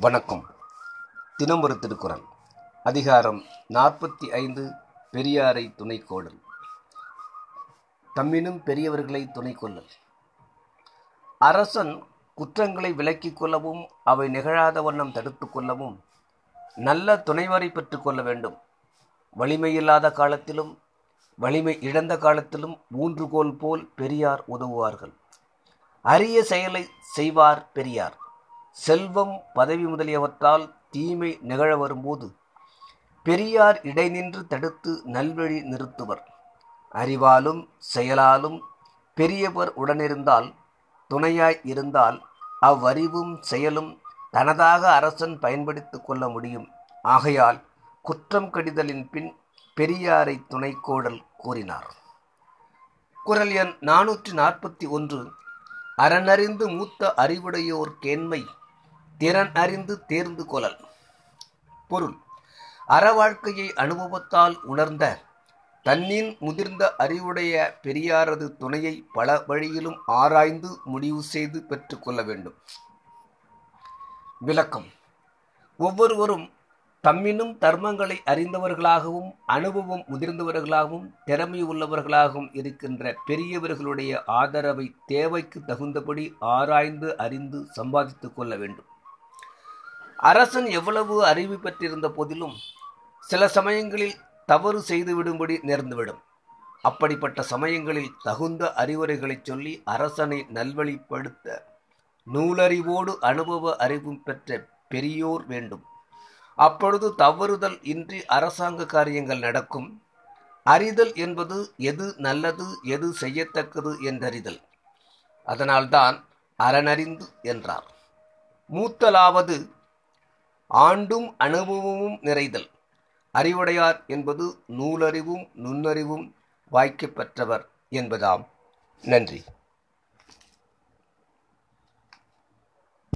வணக்கம். தினம் ஒரு திருக்குறள். அதிகாரம் நாற்பத்தி ஐந்து பெரியாரை துணைக்கோடல். தம்மினும் பெரியவர்களை துணை கொள்ளல் அரசன் குற்றங்களை விலக்கிக் கொள்ளவும் அவை நிகழாத வண்ணம் தடுத்துக் கொள்ளவும் நல்ல துணைவரை பெற்றுக் கொள்ள வேண்டும். வலிமையில்லாத காலத்திலும் வலிமை இழந்த காலத்திலும் ஊன்றுகோல் போல் பெரியார் உதவுவார்கள். அரிய செயலை செய்வார் பெரியார். செல்வம் பதவி முதலியவற்றால் தீமை நிகழ வரும்போது பெரியார் இடைநின்று தடுத்து நல்வழி நிறுத்துவர். அறிவாலும் செயலாலும் பெரியவர் உடனிருந்தால் துணையாய் இருந்தால் அவ்வறிவும் செயலும் தனதாக அரசன் பயன்படுத்திக் கொள்ள முடியும். ஆகையால் குற்றம் கடிதலின் பின் பெரியாரை துணைக்கோடல் கூறினார். குரல் எண் நானூற்றி நாற்பத்தி ஒன்று. அறனறிந்து மூத்த அறிவுடையோர் கேண்மை திறன் அறிந்து தேர்ந்து கொள்ளல். பொருள். அறவாழ்க்கையை அனுபவத்தால் உணர்ந்த தன்னின் முதிர்ந்த அறிவுடைய பெரியாரது துணையை பல வழியிலும் ஆராய்ந்து முடிவு செய்து பெற்றுக்கொள்ள வேண்டும். விளக்கம். ஒவ்வொருவரும் தம்மினும் தர்மங்களை அறிந்தவர்களாகவும் அனுபவம் முதிர்ந்தவர்களாகவும் திறமை உள்ளவர்களாகவும் இருக்கின்ற பெரியவர்களுடைய ஆதரவை தேவைக்கு தகுந்தபடி ஆராய்ந்து அறிந்து சம்பாதித்துக் கொள்ள வேண்டும். அரசன் எவ்வளவு அறிவு பெற்றிருந்த போதிலும் சில சமயங்களில் தவறு செய்துவிடும்படி நேர்ந்துவிடும். அப்படிப்பட்ட சமயங்களில் தகுந்த அறிவுரைகளை சொல்லி அரசனை நல்வழிப்படுத்த நூலறிவோடு அனுபவ அறிவும் பெற்ற பெரியோர் வேண்டும். அப்பொழுது தவறுதல் இன்றி அரசாங்க காரியங்கள் நடக்கும். அறிதல் என்பது எது நல்லது எது செய்யத்தக்கது என்றறிதல். அதனால்தான் அறனறிந்து என்றார். மூத்தலாவது ஆண்டும் அனுபவமும் நிறைதல். அறிவுடையார் என்பது நூலறிவும் நுண்ணறிவும் வாய்க்கப் பெற்றவர் என்பதாம். நன்றி.